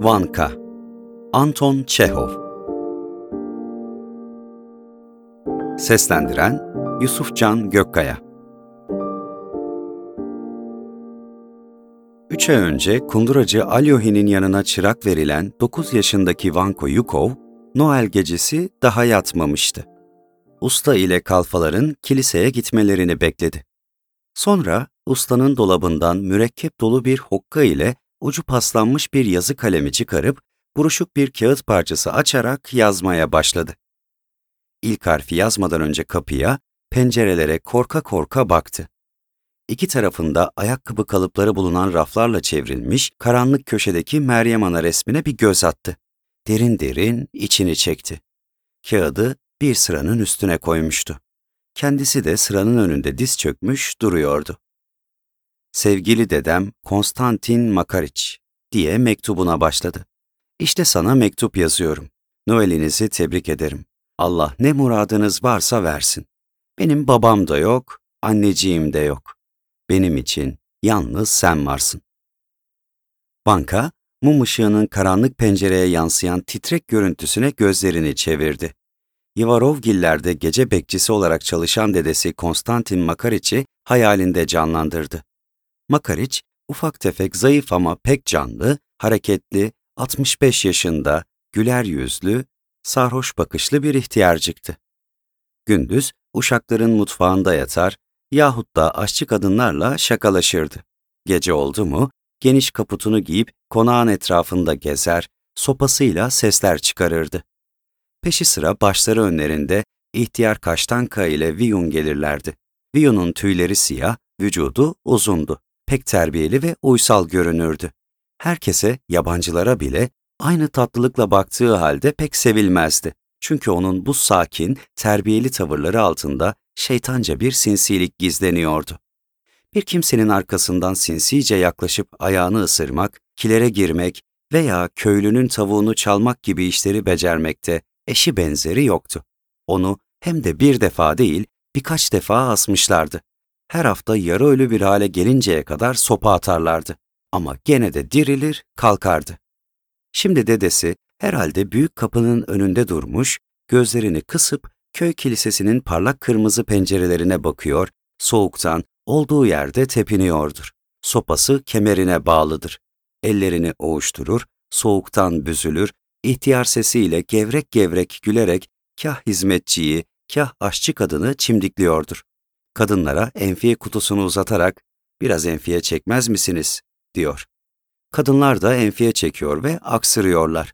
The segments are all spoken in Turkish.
Vanka Anton Çehov Seslendiren Yusufcan Gökkaya Üç ay önce kunduracı Alyohi'nin yanına çırak verilen 9 yaşındaki Vanko Yukov, Noel gecesi daha yatmamıştı. Usta ile kalfaların kiliseye gitmelerini bekledi. Sonra ustanın dolabından mürekkep dolu bir hokka ile ucu paslanmış bir yazı kalemi çıkarıp buruşuk bir kağıt parçası açarak yazmaya başladı. İlk harfi yazmadan önce kapıya, pencerelere korka korka baktı. İki tarafında ayakkabı kalıpları bulunan raflarla çevrilmiş karanlık köşedeki Meryem Ana resmine bir göz attı. Derin derin içini çekti. Kağıdı bir sıranın üstüne koymuştu. Kendisi de sıranın önünde diz çökmüş duruyordu. Sevgili dedem Konstantin Makariç diye mektubuna başladı. İşte sana mektup yazıyorum. Noel'inizi tebrik ederim. Allah ne muradınız varsa versin. Benim babam da yok, anneciğim de yok. Benim için yalnız sen varsın. Banka, mum ışığının karanlık pencereye yansıyan titrek görüntüsüne gözlerini çevirdi. Yivarovgillerde gece bekçisi olarak çalışan dedesi Konstantin Makariç'i hayalinde canlandırdı. Makariç, ufak tefek zayıf ama pek canlı, hareketli, 65 yaşında, güler yüzlü, sarhoş bakışlı bir ihtiyarcıktı. Gündüz uşakların mutfağında yatar yahut da aşçı kadınlarla şakalaşırdı. Gece oldu mu, geniş kaputunu giyip konağın etrafında gezer, sopasıyla sesler çıkarırdı. Peşi sıra başları önlerinde ihtiyar kaştanka ile Viyun gelirlerdi. Viyun'un tüyleri siyah, vücudu uzundu. Pek terbiyeli ve uysal görünürdü. Herkese, yabancılara bile aynı tatlılıkla baktığı halde pek sevilmezdi. Çünkü onun bu sakin, terbiyeli tavırları altında şeytanca bir sinsilik gizleniyordu. Bir kimsenin arkasından sinsice yaklaşıp ayağını ısırmak, kilere girmek veya köylünün tavuğunu çalmak gibi işleri becermekte eşi benzeri yoktu. Onu hem de bir defa değil birkaç defa asmışlardı. Her hafta yarı ölü bir hale gelinceye kadar sopa atarlardı. Ama gene de dirilir, kalkardı. Şimdi dedesi herhalde büyük kapının önünde durmuş, gözlerini kısıp köy kilisesinin parlak kırmızı pencerelerine bakıyor, soğuktan olduğu yerde tepiniyordur. Sopası kemerine bağlıdır. Ellerini oğuşturur, soğuktan büzülür, ihtiyar sesiyle gevrek gevrek gülerek kah hizmetçiyi, kah aşçı kadını çimdikliyordur. Kadınlara enfiye kutusunu uzatarak biraz enfiye çekmez misiniz diyor. Kadınlar da enfiye çekiyor ve aksırıyorlar.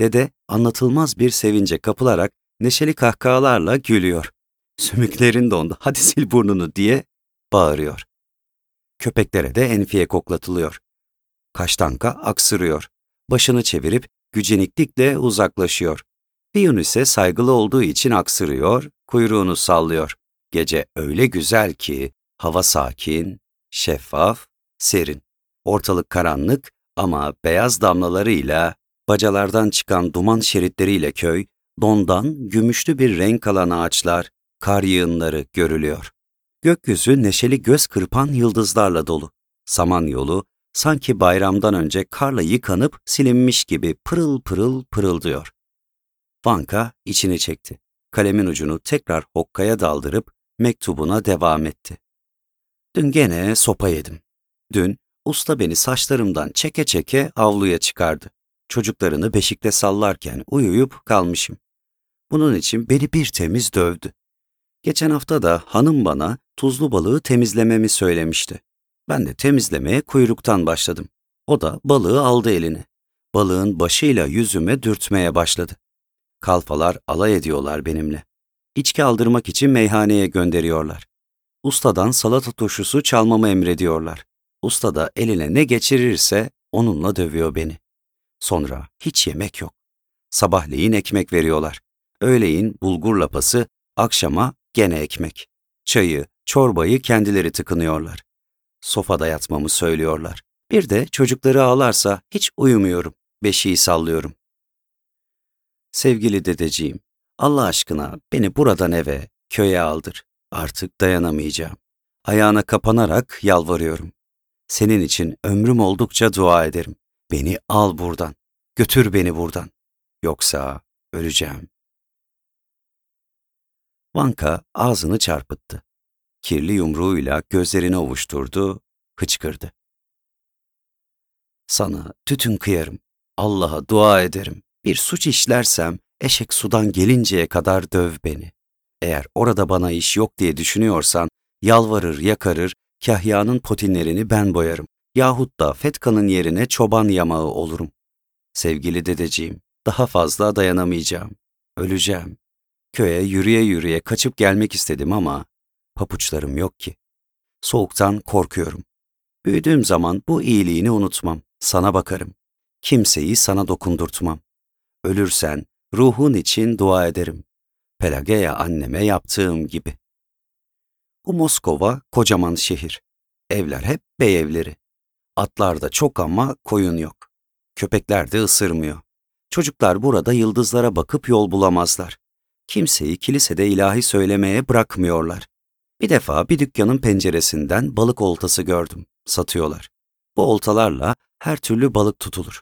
Dede anlatılmaz bir sevince kapılarak neşeli kahkahalarla gülüyor. Sümüklerin dondu, hadi sil burnunu diye bağırıyor. Köpeklere de enfiye koklatılıyor. Kaştanka aksırıyor. Başını çevirip güceniklikle uzaklaşıyor. Piyun ise saygılı olduğu için aksırıyor, kuyruğunu sallıyor. Gece öyle güzel ki hava sakin, şeffaf, serin. Ortalık karanlık ama beyaz damlalarıyla, bacalardan çıkan duman şeritleriyle köy, dondan gümüşlü bir renk alan ağaçlar, kar yığınları görülüyor. Gökyüzü neşeli göz kırpan yıldızlarla dolu. Samanyolu sanki bayramdan önce karla yıkanıp silinmiş gibi pırıl pırıl pırıldıyor. Vanka içini çekti. Kalemin ucunu tekrar hokkaya daldırıp mektubuna devam etti. Dün gene sopa yedim. Dün usta beni saçlarımdan çeke çeke avluya çıkardı. Çocuklarını beşikte sallarken uyuyup kalmışım. Bunun için beni bir temiz dövdü. Geçen hafta da hanım bana tuzlu balığı temizlememi söylemişti. Ben de temizlemeye kuyruktan başladım. O da balığı aldı eline. Balığın başıyla yüzüme dürtmeye başladı. Kalfalar alay ediyorlar benimle. İçki aldırmak için meyhaneye gönderiyorlar. Ustadan salata turşusu çalmamı emrediyorlar. Usta da eline ne geçirirse onunla dövüyor beni. Sonra hiç yemek yok. Sabahleyin ekmek veriyorlar. Öğleyin bulgur lapası, akşama gene ekmek. Çayı, çorbayı kendileri tıkınıyorlar. Sofada yatmamı söylüyorlar. Bir de çocukları ağlarsa hiç uyumuyorum. Beşiği sallıyorum. Sevgili dedeciğim, Allah aşkına beni buradan eve, köye aldır. Artık dayanamayacağım. Ayağına kapanarak yalvarıyorum. Senin için ömrüm oldukça dua ederim. Beni al buradan. götür beni buradan. Yoksa öleceğim. Vanka ağzını çarpıttı. Kirli yumruğuyla gözlerini ovuşturdu, hıçkırdı. Sana tütün kıyarım, Allah'a dua ederim. Bir suç işlersem eşek sudan gelinceye kadar döv beni. Eğer orada bana iş yok diye düşünüyorsan yalvarır yakarır, kahyanın potinlerini ben boyarım. Yahut da Fetka'nın yerine çoban yamağı olurum. Sevgili dedeciğim, daha fazla dayanamayacağım. Öleceğim. Köye yürüye yürüye kaçıp gelmek istedim ama papuçlarım yok ki. Soğuktan korkuyorum. Büyüdüğüm zaman bu iyiliğini unutmam. Sana bakarım. Kimseyi sana dokundurtmam. Ölürsen ruhun için dua ederim. Pelageya anneme yaptığım gibi. Bu Moskova kocaman şehir. Evler hep bey evleri. Atlar da çok ama koyun yok. Köpekler de ısırmıyor. Çocuklar burada yıldızlara bakıp yol bulamazlar. Kimseyi kilisede ilahi söylemeye bırakmıyorlar. Bir defa bir dükkanın penceresinden balık oltası gördüm. Satıyorlar. Bu oltalarla her türlü balık tutulur.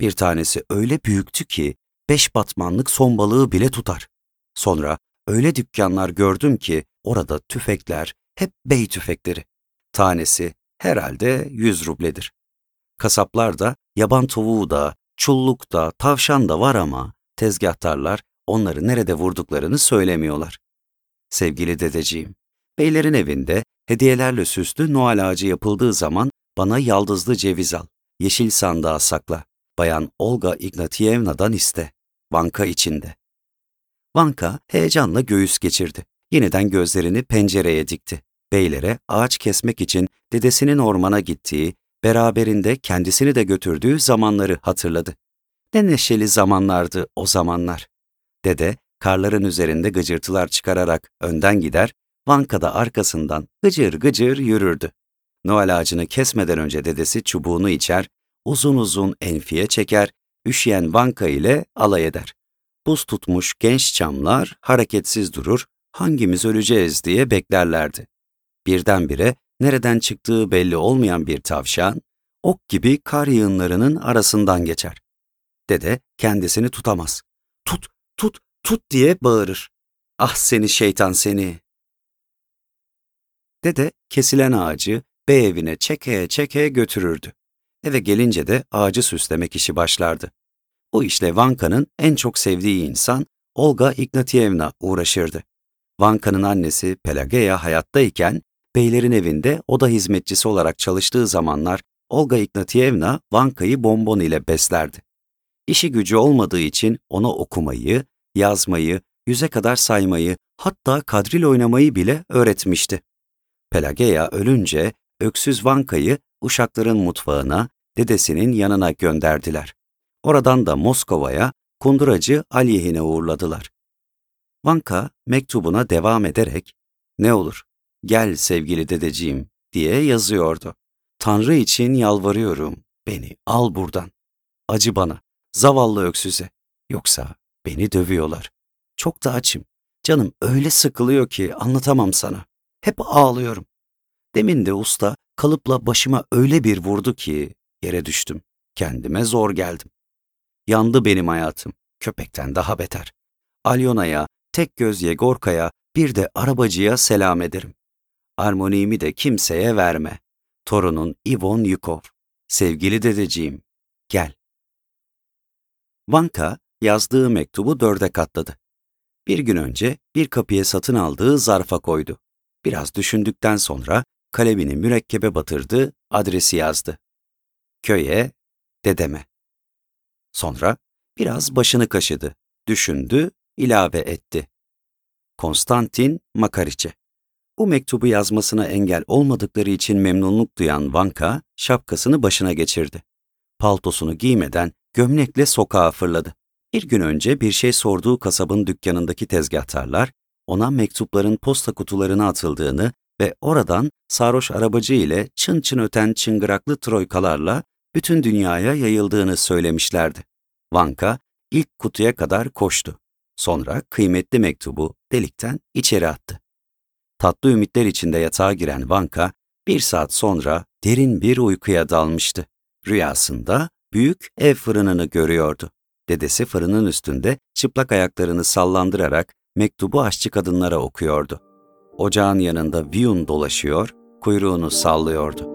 Bir tanesi öyle büyüktü ki beş batmanlık son balığı bile tutar. Sonra öyle dükkanlar gördüm ki orada tüfekler hep bey tüfekleri. Tanesi herhalde yüz rubledir. Kasaplarda yaban tavuğu da, çulluk da, tavşan da var ama tezgahtarlar onları nerede vurduklarını söylemiyorlar. Sevgili dedeciğim, beylerin evinde hediyelerle süslü Noel ağacı yapıldığı zaman bana yaldızlı ceviz al, yeşil sandığa sakla. Bayan Olga Ignatievna'dan iste. Vanka içinde. Vanka heyecanla göğüs geçirdi. Yeniden gözlerini pencereye dikti. Beylere ağaç kesmek için dedesinin ormana gittiği, beraberinde kendisini de götürdüğü zamanları hatırladı. Ne neşeli zamanlardı o zamanlar. Dede karların üzerinde gıcırtılar çıkararak önden gider, Vanka da arkasından gıcır gıcır yürürdü. Noel ağacını kesmeden önce dedesi çubuğunu içer, uzun uzun enfiye çeker, üşüyen Vanka ile alay eder. Buz tutmuş genç çamlar hareketsiz durur, hangimiz öleceğiz diye beklerlerdi. Birdenbire nereden çıktığı belli olmayan bir tavşan, ok gibi kar yığınlarının arasından geçer. Dede kendisini tutamaz. Tut, tut, tut diye bağırır. Ah seni şeytan seni! Dede kesilen ağacı bey evine çekeye çekeye götürürdü. Eve gelince de ağacı süslemek işi başlardı. Bu işle Vanka'nın en çok sevdiği insan Olga Ignatievna uğraşırdı. Vanka'nın annesi Pelageya hayattayken beylerin evinde oda hizmetçisi olarak çalıştığı zamanlar Olga Ignatievna Vanka'yı bonbon ile beslerdi. İşi gücü olmadığı için ona okumayı, yazmayı, yüze kadar saymayı, hatta kadril oynamayı bile öğretmişti. Pelageya ölünce öksüz Vanka'yı uşakların mutfağına, dedesinin yanına gönderdiler. Oradan da Moskova'ya kunduracı Alyehin'e uğurladılar. Vanka mektubuna devam ederek, ne olur, gel sevgili dedeciğim diye yazıyordu. Tanrı için yalvarıyorum, beni al buradan. Acı bana, zavallı öksüze. Yoksa beni dövüyorlar. Çok da açım. Canım öyle sıkılıyor ki anlatamam sana. Hep ağlıyorum. Demin de usta kalıpla başıma öyle bir vurdu ki yere düştüm. Kendime zor geldim. Yandı benim hayatım. Köpekten daha beter. Alyona'ya, tek göz Yegorka'ya, bir de arabacıya selam ederim. Armoniğimi de kimseye verme. Torunun Ivon Yukov. Sevgili dedeciğim, gel. Vanka yazdığı mektubu dörde katladı. Bir gün önce bir kapıya satın aldığı zarfa koydu. Biraz düşündükten sonra kalemini mürekkebe batırdı, adresi yazdı. Köye, dedeme. Sonra biraz başını kaşıdı, düşündü, ilave etti. Konstantin Makariç'e. Bu mektubu yazmasına engel olmadıkları için memnunluk duyan Vanka, şapkasını başına geçirdi. Paltosunu giymeden gömlekle sokağa fırladı. Bir gün önce bir şey sorduğu kasabın dükkanındaki tezgahtarlar, ona mektupların posta kutularına atıldığını ve oradan sarhoş arabacı ile çın çın öten çıngıraklı troykalarla bütün dünyaya yayıldığını söylemişlerdi. Vanka ilk kutuya kadar koştu. Sonra kıymetli mektubu delikten içeri attı. Tatlı ümitler içinde yatağa giren Vanka bir saat sonra derin bir uykuya dalmıştı. Rüyasında büyük ev fırınını görüyordu. Dedesi fırının üstünde çıplak ayaklarını sallandırarak mektubu aşçı kadınlara okuyordu. Ocağın yanında Viyun dolaşıyor, kuyruğunu sallıyordu.